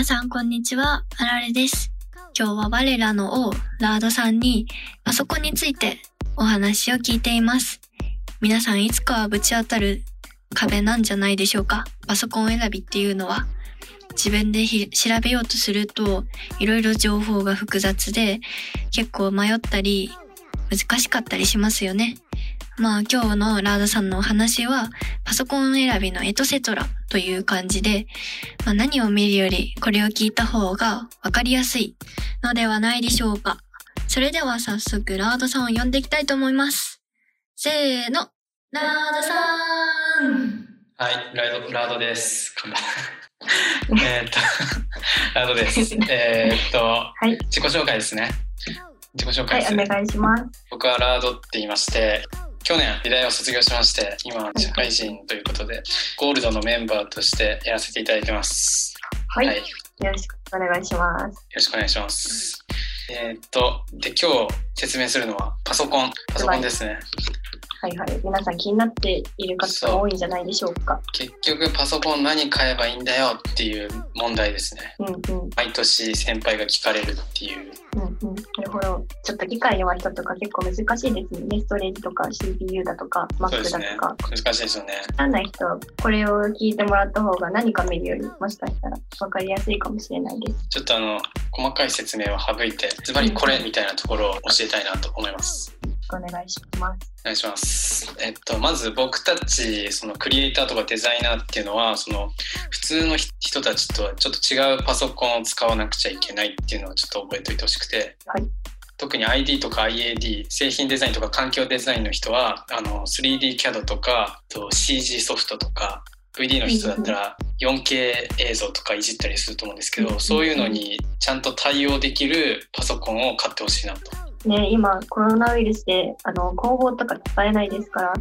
皆さんこんにちは、あられです。今日は我らの王、ラードさんにパソコンについてお話を聞いています。皆さんいつかはぶち当たる壁なんじゃないでしょうか。パソコン選びっていうのは。自分でひ調べようとすると、いろいろ情報が複雑で、結構迷ったり、難しかったりしますよね。まあ今日のラードさんのお話は、パソコン選びのエトセトラという感じで、まあ、何を見るよりこれを聞いた方がわかりやすいのではないでしょうか。それでは早速ラードさんを呼んでいきたいと思います。せーの、ラードさんはい、ラードラードです。噛んだえーっと、ラードです。えーっと、はい、自己紹介ですね。自己紹はい、介です、お願いします。僕はラードって言いまして、去年美大を卒業しまして、今は社会人ということで、ゴールドのメンバーとしてやらせていただいてます。はい、はい、よよろしくお願いします。ろしくお願いします。えーっと、で、今日説明するのはパソコン、パソコンですね。はいはい、皆さん気になっている方が多いんじゃないでしょうか。結局パソコン何買えばいいんだよっていう問題ですね。うんうん、毎年先輩が聞かれるっていううんうん、なるほど。ちょっと機械弱い人とか結構難しいですね。ストレージとか CPU だとか Mac だとか。。難しいですよね。わかんない人はこれを聞いてもらった方が何か見るよりもしかしたら分かりやすいかもしれないです。ちょっとあの細かい説明は省いてズバリこれみたいなところを教えたいなと思います。お願いします。お願いします。えっとまず僕たちそのクリエイターとかデザイナーっていうのはその普通の人たちとはちょっと違うパソコンを使わなくちゃいけないっていうのをちょっと覚えておいてほしくて。はい特に ID とか IAD 製品デザインとか環境デザインの人はあの 3D CAD とかと CG ソフトとか VD の人だったら 4K 映像とかいじったりすると思うんですけどそういうのにちゃんと対応できるパソコンを買ってほしいなと。ね、今コロナウイルスであの工房とか使えないですから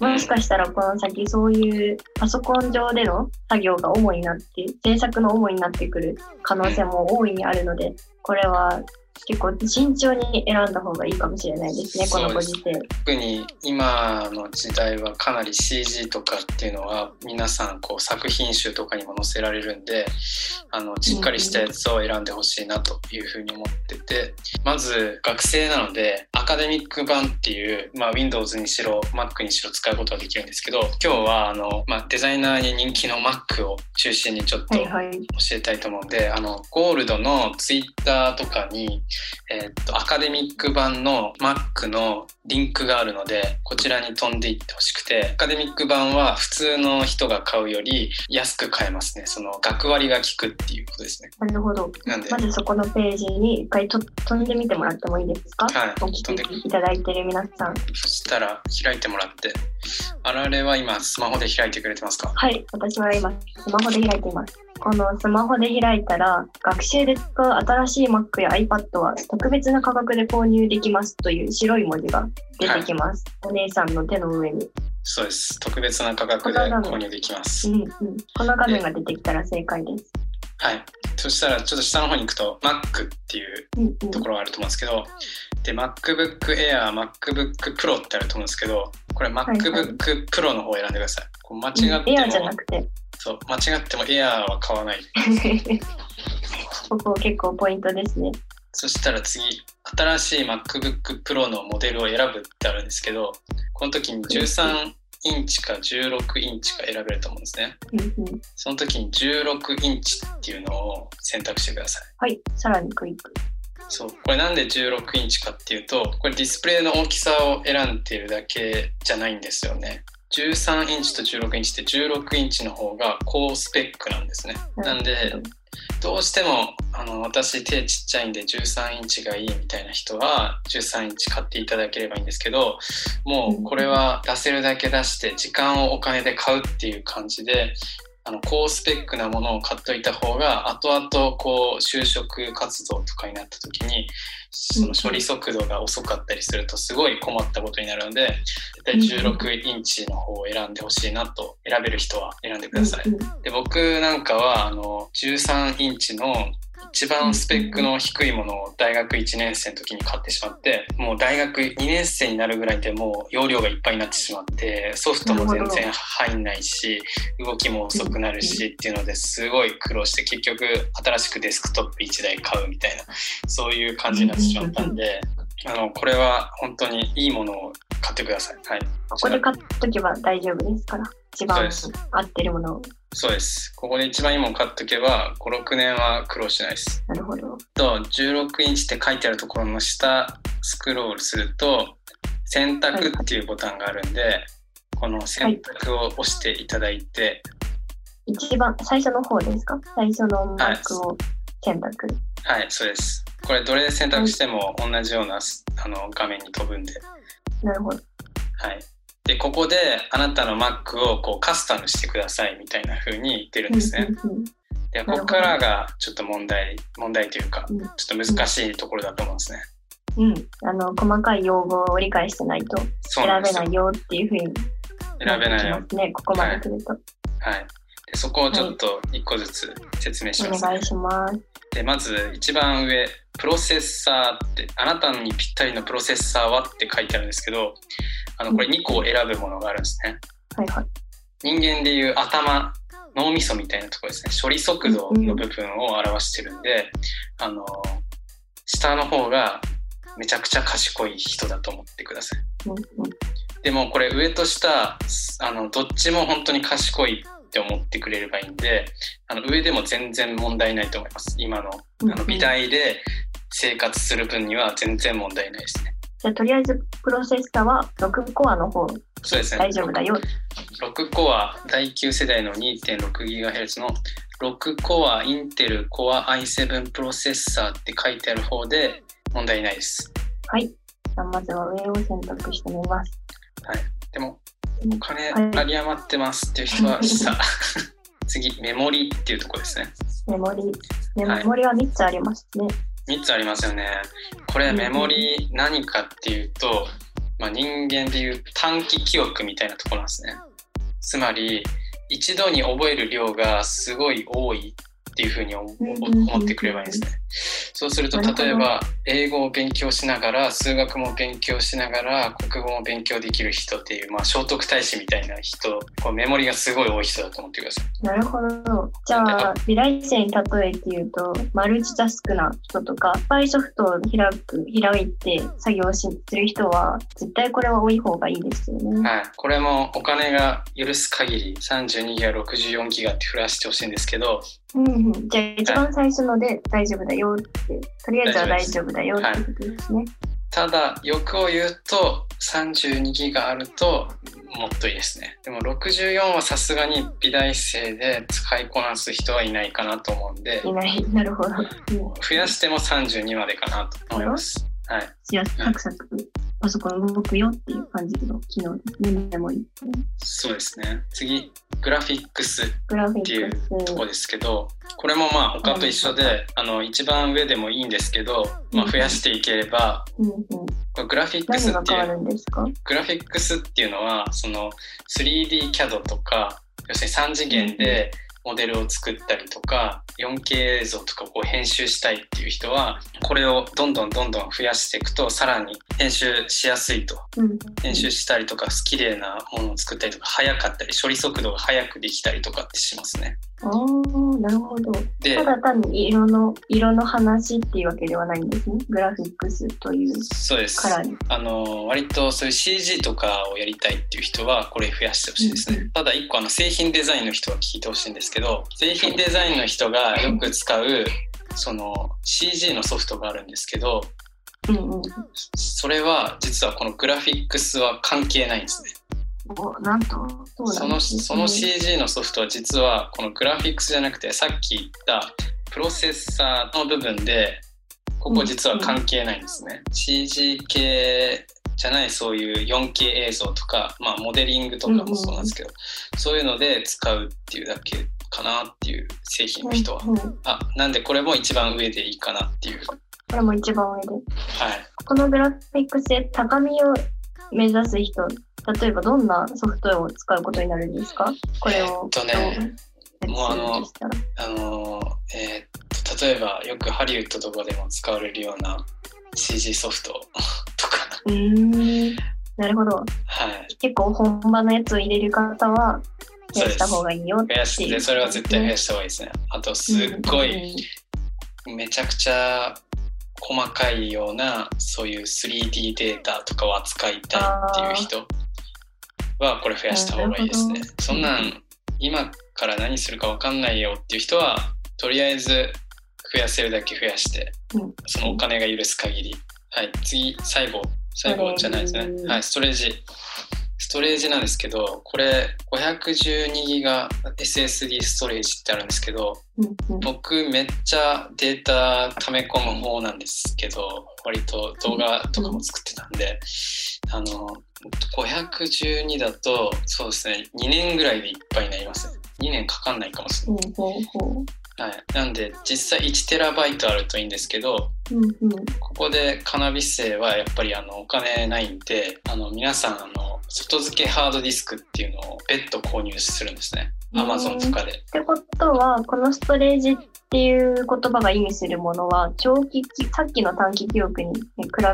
もしかしたらこの先そういうパソコン上での作業が主になって制作の主になってくる可能性も大いにあるのでこれは結構慎重に選んだ方がいいかもしれないですねこのご時世。特に今の時代はかなり CG とかっていうのは皆さんこう作品集とかにも載せられるんであのしっかりしたやつを選んでほしいなというふうに思っててまず学生なのでアカデミック版っていう、まあ、Windows にしろ Mac にしろ使うことができるんですけど今日はあの、まあ、デザイナーに人気の Mac を中心にちょっとはいはい。教えたいと思うんであのゴールドのツイッターとかに、えーっとアカデミック版の Mac のリンクがあるのでこちらに飛んでいってほしくてアカデミック版は普通の人が買うより安く買えますね。その学割が効くっていうことですね。なるほど。なんで。まずそこのページに一回と飛んでみてもらってもいいですか、はいお聞きいただいている皆さん。そしたら開いてもらって。あられは今スマホで開いてくれてますか？はい、私は今、スマホで開いています。このスマホで開いたら、学習で使う新しい Mac や iPad は特別な価格で購入できますという白い文字が出てきます。お姉さんの手の上に。そうです特別な価格で購入できますうんうん。この画面が出てきたら正解です。はいそしたらちょっと下の方に行くと Mac っていううんうん。ところがあると思うんですけど、で MacBook Air、MacBook Pro ってあると思うんですけど、これはい MacBook Pro の方を選んでください。こう間違っても、エアじゃなくて、そう間違っても Air は買わない。ここ結構ポイントですね。そしたら次、新しい MacBook Pro のモデルを選ぶってあるんですけど、この時に13インチか16インチか選べると思うんですね。うんうん。その時に16インチっていうのを選択してください。はい、さらにクリック。そうこれなんで16インチかっていうとこれディスプレイの大きさを選んでるだけじゃないんですよね13インチと16インチって16インチの方が高スペックなんですね。なんでどうしてもあの私手ちっちゃいんで13インチがいいみたいな人は13インチ買っていただければいいんですけどもうこれは出せるだけ出して時間をお金で買うっていう感じであの高スペックなものを買っといた方が後々こう就職活動とかになった時にその処理速度が遅かったりするとすごい困ったことになるので絶対16インチの方を選んでほしいなと選べる人は選んでください。で僕なんかはあの13インチの一番スペックの低いものを大学1年生の時に買ってしまってもう大学2年生になるぐらいでもう容量がいっぱいになってしまってソフトも全然入んないし動きも遅くなるしっていうのですごい苦労して結局新しくデスクトップ1台買うみたいなそういう感じになってしまったんであのこれは本当にいいものを買ってください。はい、ここで買っとけば大丈夫ですから一番合ってるものを。そうです。ここで一番いいもの買っとけば、5、6年は苦労しないです。なるほど。と、16インチって書いてあるところの下、スクロールすると、選択っていうボタンがあるんで、はい、この選択を押していただいて、はい、一番最初の方ですか？最初のマークを選択、はい、はい、そうです。これどれで選択しても同じような、あの画面に飛ぶんで。なるほど。はい。で、ここであなたの Mac をこうカスタムしてくださいみたいな風に言ってるんですね。で、ここからがちょっと問題、問題というか、ちょっと難しいところだと思うんですね。うん、あの細かい用語を理解してないと選べないよっていうふうに選べないよ。ね、ここまで来ると。はい、はい、でそこをちょっと一個ずつ説明します、ねはい、お願いします。でまず一番上プロセッサーってあなたにぴったりのプロセッサーはって書いてあるんですけどあのこれ2個選ぶものがあるんですね。はいはい、人間でいう頭脳みそみたいなところですね。処理速度の部分を表してるんで、あの下の方がめちゃくちゃ賢い人だと思ってください。でもこれ上と下あのどっちも本当に賢いって思ってくれればいいんであの上でも全然問題ないと思います。今のあの美大で生活する分には全然問題ないですね。じゃとりあえずプロセッサーは6コアの方。そうですね。大丈夫だよ 6, 6コア第9世代の 2.6GHz の6コアインテルコア i7 プロセッサーって書いてある方で問題ないです。はい。じゃあまずは上を選択してみます。はい。でもお金有り余ってますっていう人は下 次メモリっていうとこですね。メモリ。メモリは3つありますね、はい3つありますよね。これメモリ何かっていうと、まあ、人間でいう短期記憶みたいなところなんですね。つまり一度に覚える量がすごい多いっていうふうに思ってくればいいんですね。そうすると例えば英語を勉強しながら数学も勉強しながら国語も勉強できる人っていう、まあ、聖徳太子みたいな人こうメモリがすごい多い人だと思ってください。なるほど。じゃあ未来生に例えて言うとマルチタスクな人とかいっぱいソフトを開く開いて作業しする人は絶対これは多い方がいいですよね。はい。これもお金が許す限り32ギガ64ギガって増らしてほしいんですけどうんうん、じゃあ一番最初ので大丈夫だよって、とりあえずは大丈夫だよってことですね。はい、ただ欲を言うと32ギガあるともっといいですね。でも64はさすがに美大生で使いこなす人はいないかなと思うんで。いない。なるほど。増やしても32までかなと思います。はい。サクサクパソコン動くよっていう感じの機能ですね、メモリそうですね。次、グラフィックスっていうとこですけど、これもまあ他と一緒で、あの一番上でもいいんですけど、まあ、増やしていければ、うんうん、グラフィックスっていうグラフィックスっていうのはその 3D キャドとか要するに3次元でモデルを作ったりとか 4K 映像とかを編集したいっていう人はこれをどんどんどんどん増やしていくとさらに編集しやすいと、うん、編集したりとか綺麗なものを作ったりとか早かったり処理速度が速くできたりとかってしますね。ああ、なるほど。ただ単に色の色の話っていうわけではないんですね。グラフィックスというそうです。あの割とそういう CG とかをやりたいっていう人はこれ増やしてほしいですね。うん、ただ一個あの製品デザインの人は聞いてほしいんですけど、製品デザインの人がよく使うその CG のソフトがあるんですけど、うんうん、それは実はこのグラフィックスは関係ないんですね。なんとそのその CG のソフトは実はこのグラフィックスじゃなくてさっき言ったプロセッサーの部分でここ実は関係ないんですね。うん、CG 系じゃないそういう 4K 映像とか、まあ、モデリングとかもそうなんですけど、うん、そういうので使うっていうだけかなっていう製品の人は、うんうん、あなんでこれも一番上でいいかなっていう。これも一番上で。はい。このグラフィックスで高みを目指す人例えばどんなソフトウェアを使うことになるんですか？これをえっとねもうあのあのえー、っと例えばよくハリウッドとかでも使われるような CG ソフトとか、うーん。なるほど。はい、結構本場のやつを入れる方は、増やした方がいいよっていう。増やしてそれは絶対増やした方がいいですね。あとすっごいめちゃくちゃ細かいようなそういう 3D データとかを扱いたいっていう人はこれ増やした方がいいですね。そんなん今から何するか分かんないよっていう人はとりあえず増やせるだけ増やして、うん。そのお金が許す限り。はい、次最後。最後じゃないですね。はい、ストレージ。ストレージなんですけど、これ512ギガ SSD ストレージってあるんですけど、うんうん僕めっちゃデータ溜め込む方なんですけど割と動画とかも作ってたんで、あの512だとそうですね2年ぐらいでいっぱいになりますね2年かかんないかもしれ。ない、はい、なんで実際1テラバイトあるといいんですけどうんうん。ここでカナビ生はやっぱりあのお金ないんであの皆さんあの外付けハードディスクっていうのを別途購入するんですね。うん Amazon とかで。ってことは、このストレージっていう言葉が意味するものは、長期記、さっきの短期記憶に比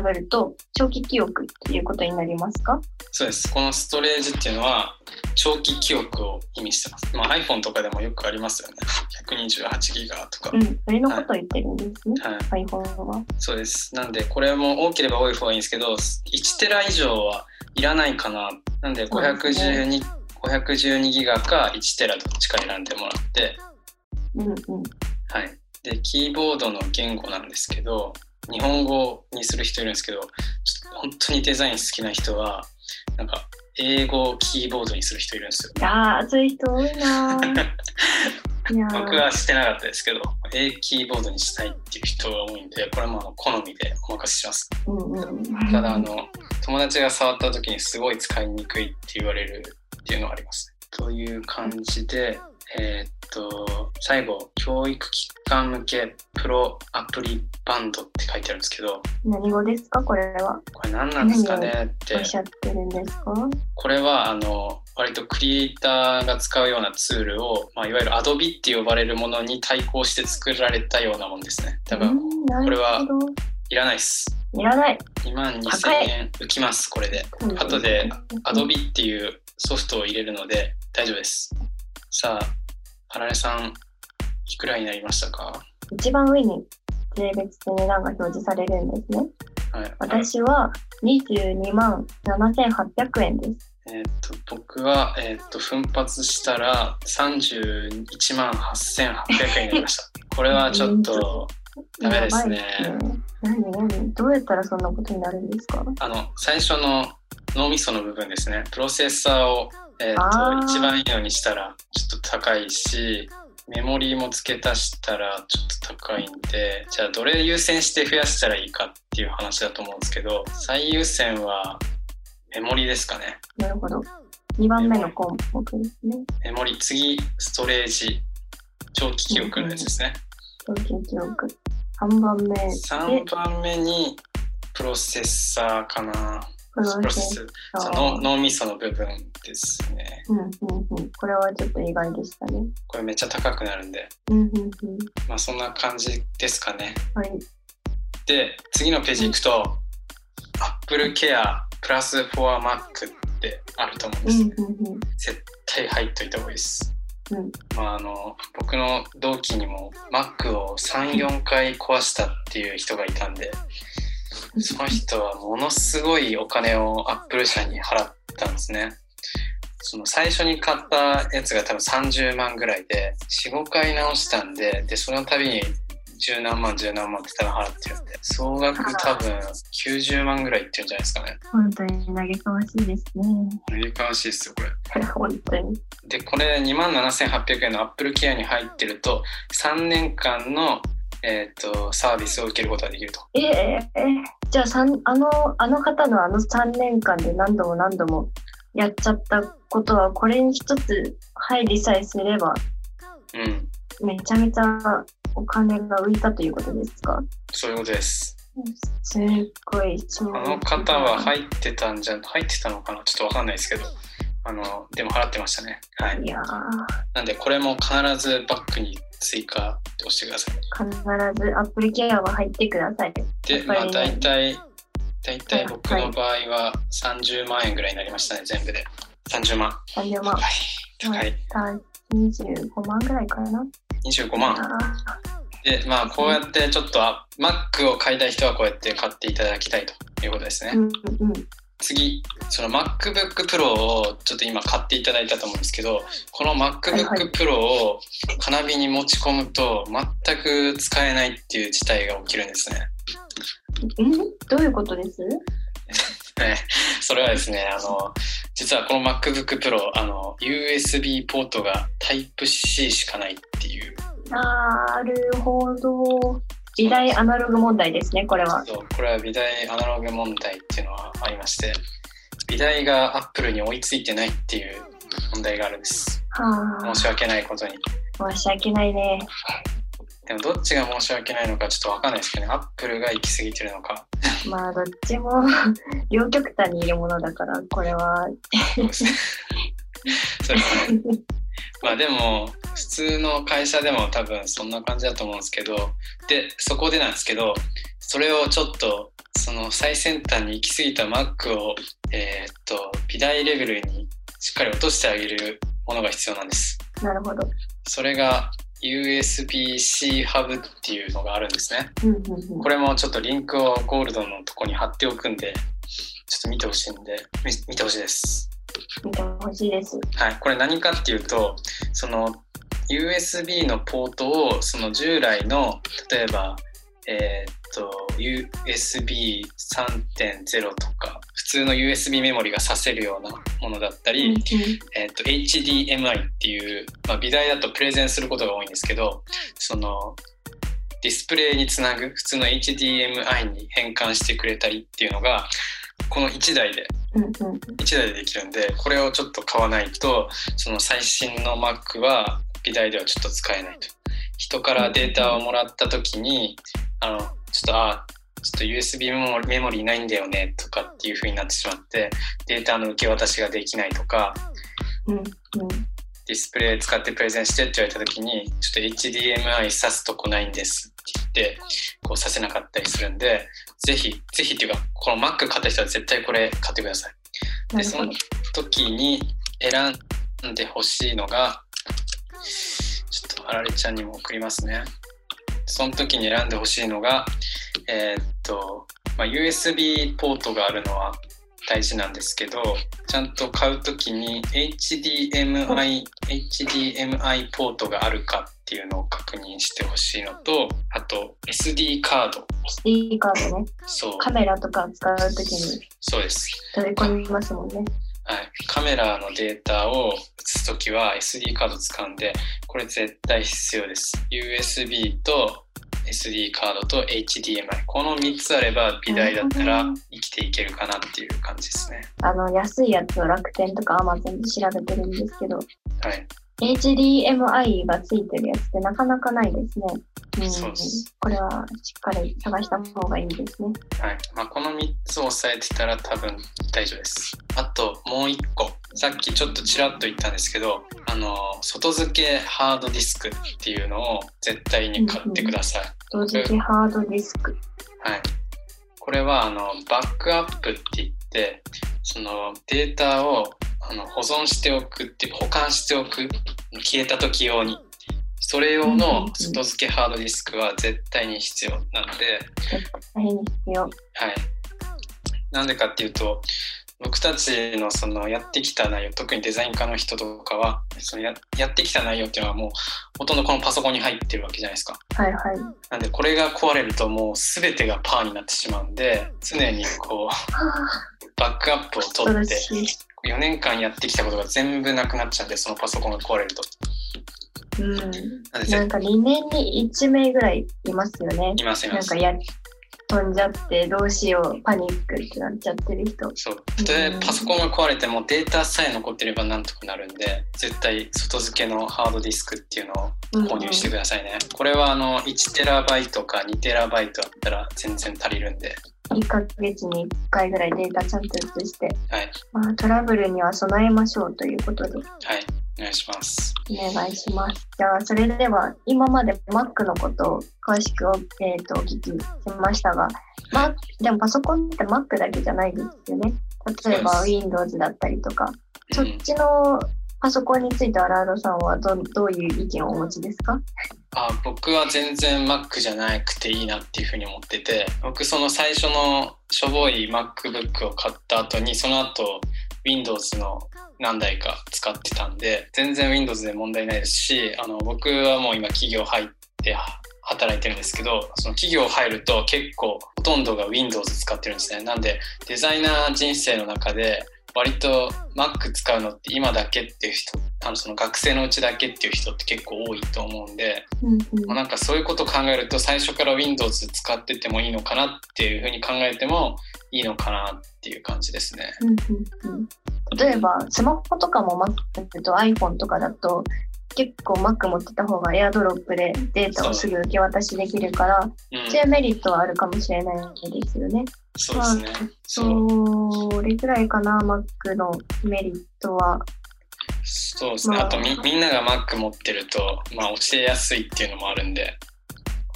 べると、長期記憶っていうことになりますか？そうです。このストレージっていうのは長期記憶を意味してます。まあ、iPhone とかでもよくありますよね。128ギガとか。うん。それのことを言ってるんですね。はい、iPhone は。そうです。なんで、これも多ければ多い方がいいんですけど、1テラ以上はいらないかな。なんで、そうです512、512ギガか1テラどっちか選んでもらって、うんうん。はい。で、キーボードの言語なんですけど、日本語にする人いるんですけど、ちょっと本当にデザイン好きな人は、なんか、英語をキーボードにする人いるんですよ。いやー、そういう人多いな 僕はしてなかったですけど、A キーボードにしたいっていう人が多いんで、これもあの好みでお任せします。うんうん。ただ、あの、友達が触った時にすごい使いにくいって言われるっていうのはあります。という感じで、えーっと、最後、教育機関向けプロアプリバンドって書いてあるんですけど、何語ですか？これは。これ何なんですかねっておっ、しゃってるんですか？これはあの、割とクリエイターが使うようなツールを、まあ、いわゆる Adobe って呼ばれるものに対抗して作られたようなもんですね。多分、これは。いらないっす。いらない。2万2000高い円浮きます、これで。うん後で Adobe っていうソフトを入れるので大丈夫です。さあ、あられさん、いくらになりましたか？一番上に税別で値段が表示されるんですね。はい。私は22万7800円です。えーっと、僕は、えーっと、奮発したら31万8800円になりました。これはちょっと、ダメですね。何何？どうやったらそんなことになるんですか？あの、最初の脳みその部分ですね。プロセッサーを、えーと、一番いいのにしたらちょっと高いし、メモリーも付け足したらちょっと高いんで、じゃあどれ優先して増やしたらいいかっていう話だと思うんですけど、最優先はメモリーですかね。なるほど。2番目の項目ですね。メモリー、次、ストレージ、長期記憶のやつですね。長期記憶。3番目で3番目にプロセッサーかな。プス。その脳みその部分ですね。うんうんうん。これはちょっと意外でしたね。これめっちゃ高くなるんで、うんうんうん。まあそんな感じですかね。はい。で、次のページ行くと、Apple Care プラス for Mac ってあると思うんです。うんうんうん。絶対入っといた方がいいです。うんまああの、僕の同期にも Mac を3、4回壊したっていう人がいたんで、その人はものすごいお金を Apple 社に払ったんですね。その最初に買ったやつが多分30万ぐらいで、4、5回直したんで、で、その度に十何万、十何万って多分払ってるんで、総額多分90万ぐらいいってるんじゃないですかね。本当に嘆かわしいですね。アメリカらしいですよ、これ。本当に。で、これ2万7800円の Apple Care に入ってると、3年間の、えー、とサービスを受けることができると。ええじゃああのあの方のあの3年間で何度も何度もやっちゃったことはこれに一つ配慮さえすればうん、めちゃめちゃお金が浮いたということですか？そういうことです。すっごいあの方は入ってたんじゃ、入ってたのかな？ちょっとわかんないですけど、あの、でも払ってましたね。はい。いやーなんで、これも必ずバッグに追加って押してください。必ずアップルケアは入ってください。で、まあ、大体、大体僕はいの場合は30万円ぐらいになりましたね、全部で。30万。30万高。い。高い。た25万ぐらいかな。25万。あで、まあ、こうやってちょっとあ Mac を買いたい人はこうやって買っていただきたいということですね。ーうんうん。次、その MacBook Pro をちょっと今買っていただいたと思うんですけど、この MacBook Pro をカナビに持ち込むと全く使えないっていう事態が起きるんですね。んどういうことです？ねそれはですね、あの、実はこの MacBook Pro、あの、USB ポートが Type-C しかないっていう、なるほど。時代アナログ問題ですね、これは。そうこれは美大アナログ問題っていうのはありまして、美大が Apple に追いついてないっていう問題があるんです。は申し訳ないことに。あ、申し訳ないね。でもどっちが申し訳ないのかちょっとわかんないですけどね、Apple が行き過ぎてるのか。まあ、どっちも両極端にいるものだから、これは。そうですね。そうですね。まあでも、普通の会社でも多分そんな感じだと思うんですけど、で、そこでなんですけど、それをちょっと、その最先端に行き過ぎた Mac を、えーっと、美大レベルにしっかり落としてあげるものが必要なんです。なるほど。それが USB-C ハブっていうのがあるんですね。うんうんうんこれもちょっとリンクをゴールドのとこに貼っておくんで、ちょっと見てほしいんで、み見てほしいです。見てほしいです。はい、これ何かっていうと、その USB のポートをその従来の例えば、えーっと USB3.0 とか普通の USB メモリが挿せるようなものだったり、えーっと HDMI っていう、まあ、美大だとプレゼンすることが多いんですけどそのディスプレイにつなぐ普通の HDMI に変換してくれたりっていうのがこの1台で1台でできるんでこれをちょっと買わないとその最新の Mac は美大ではちょっと使えないと。人からデータをもらった時にあのちょっとあちょっと USB メモリメモリーないんだよねとかっていう風になってしまってデータの受け渡しができないとか。うんうんディスプレイ使ってプレゼンしてって言われた時にちょっと HDMI 挿すとこないんですって言ってこうさせなかったりするんでぜひぜひっていうかこの Mac 買った人は絶対これ買ってください。でその。時に選んでほしいのがちょっとあられちゃんにも送りますね。その時に選んでほしいのがえーっと、まあ、USB ポートがあるのは大事なんですけどちゃんと買う時に HDMI, HDMI ポートがあるかっていうのを確認してほしいのとあと SD カード SD カードね。そうカメラとか使うときにそうです取り込みますもんね。はい、カメラのデータを写すときは SD カード使うんで、これ絶対必要です。USB と SD カードと HDMI。この3つあれば美大だったら生きていけるかなっていう感じですね。あの、安いやつを楽天とか Amazon で調べてるんですけど、はい。HDMI がついてるやつってなかなかないですね。うん、そうですこれはしっかり探した方がいいですね。はい。まあ、この3つを押さえてたら多分大丈夫です。あともう1個。さっきちょっとちらっと言ったんですけど、あの、外付けハードディスクっていうのを絶対に買ってください。同時にハードディスク。はい。これはあのバックアップって言って、そのデータをあの保存しておくって保管しておく消えた時用に。それ用のん外付けハードディスクは絶対に必要なので、大変必要。はい。なんでかっていうと、僕たちのそのやってきた内容、特にデザイン科の人とかは、そのややってきた内容っていうのはもうほとんどこのパソコンに入ってるわけじゃないですか。はいはい。なんでこれが壊れるともう全てがパーになってしまうんで、常にこう、は バックアップを取って、しい。4年間やってきたことが全部なくなっちゃうんで、そのパソコンが壊れると。うん。なんか2年に1名ぐらいいますよね。いますいますなんか。や飛んじゃってどうしようパニックってなっちゃってる人。そう。たとえパソコンが壊れてもデータさえ残ってればなんとかなるんで、絶対外付けのハードディスクっていうのを購入してくださいね。これはあの 1TB か 2TB あったら全然足りるんで、1ヶ月に1回ぐらいデータちゃんと移して、はい。まあ、トラブルには備えましょうということではい。お願いします。お願いします。じゃあ、それでは今まで Mac のことを詳しくお,、えー、とお聞きしましたが、ま、でもパソコンって Mac だけじゃないですよね。例えば Windows だったりとか、そっうんちのパソコンについてはラードさんはどどういう意見をお持ちですか？あ僕は全然 Mac じゃなくていいなっていうふうに思ってて僕その最初のしょぼい MacBook を買った後にその後 Windows の何台か使ってたんで全然 Windows で問題ないですしあの僕はもう今企業入って働いてるんですけどその企業入ると結構ほとんどが Windows 使ってるんですね。なんでデザイナー人生の中で割と Mac 使うのって今だけっていう人あのその学生のうちだけっていう人って結構多いと思うんでうんまあなんかそういうことを考えると最初から Windows 使っててもいいのかなっていうふうに考えてもいいのかなっていう感じですね。うんうんうん例えば、スマホとかも Mac と iPhone とかだと、結構 Mac 持ってた方が AirDrop でデータをすぐ受け渡しできるから、うんそういうメリットはあるかもしれないですよね。そうですね。そうそれぐらいかな、Mac のメリットは。そうですね。まああとみみんなが Mac 持ってると、まあ、教えやすいっていうのもあるんで、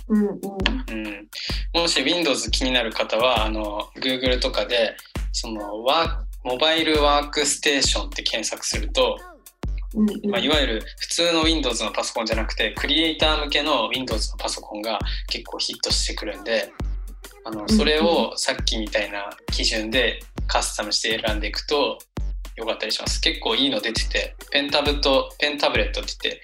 うんうん。うん、もし Windows 気になる方はあの Google とかでそのワーモバイルワークステーションって検索すると、うんうんまあ、いわゆる普通の Windows のパソコンじゃなくてクリエイター向けの Windows のパソコンが結構ヒットしてくるんであのそれをさっきみたいな基準でカスタムして選んでいくとよかったりします結構いいの出ててペンタブとペンタブレットって言って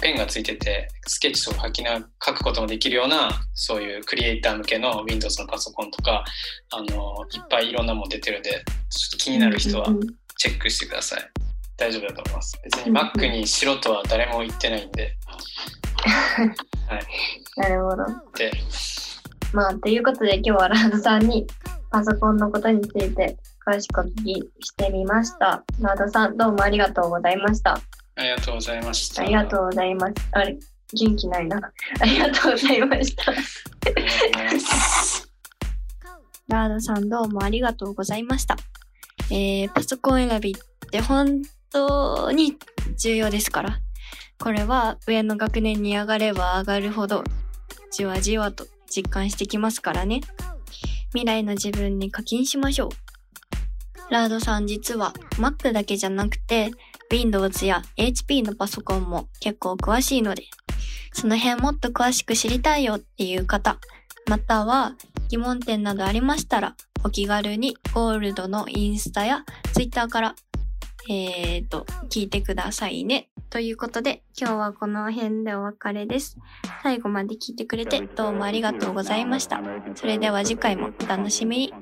ペンがついててスケッチとか書きな書くこともできるようなそういうクリエイター向けの Windows のパソコンとかあのいっぱいいろんなもの出てるんでちょっと気になる人はチェックしてください。大丈夫だと思います。別に Mac にしろとは誰も言ってないんで。なるほど。で、まあ、ということで今日はラードさんにパソコンのことについて詳しくお聞きしてみました。ラードさん、どうもありがとうございました。ありがとうございました。ありがとうございます。あれ、元気ないな。ありがとうございました。ラードさんどうもありがとうございました。えー、パソコン選びって本当に重要ですから。これは上の学年に上がれば上がるほど、じわじわと実感してきますからね。未来の自分に課金しましょう。ラードさん実は Mac だけじゃなくて Windows や HP のパソコンも結構詳しいので、その辺もっと詳しく知りたいよっていう方、または疑問点などありましたら、お気軽にゴールドのインスタやツイッターから、えーと、聞いてくださいね。ということで、今日はこの辺でお別れです。最後まで聞いてくれてどうもありがとうございました。それでは次回もお楽しみに。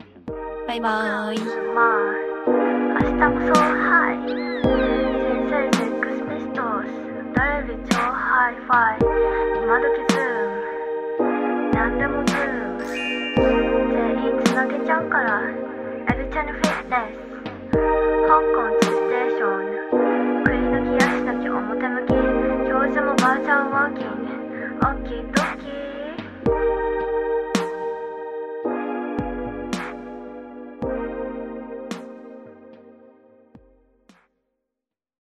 バイバーイ。香港だき表向き。表情もバーチャルワーキングオッキードッキー。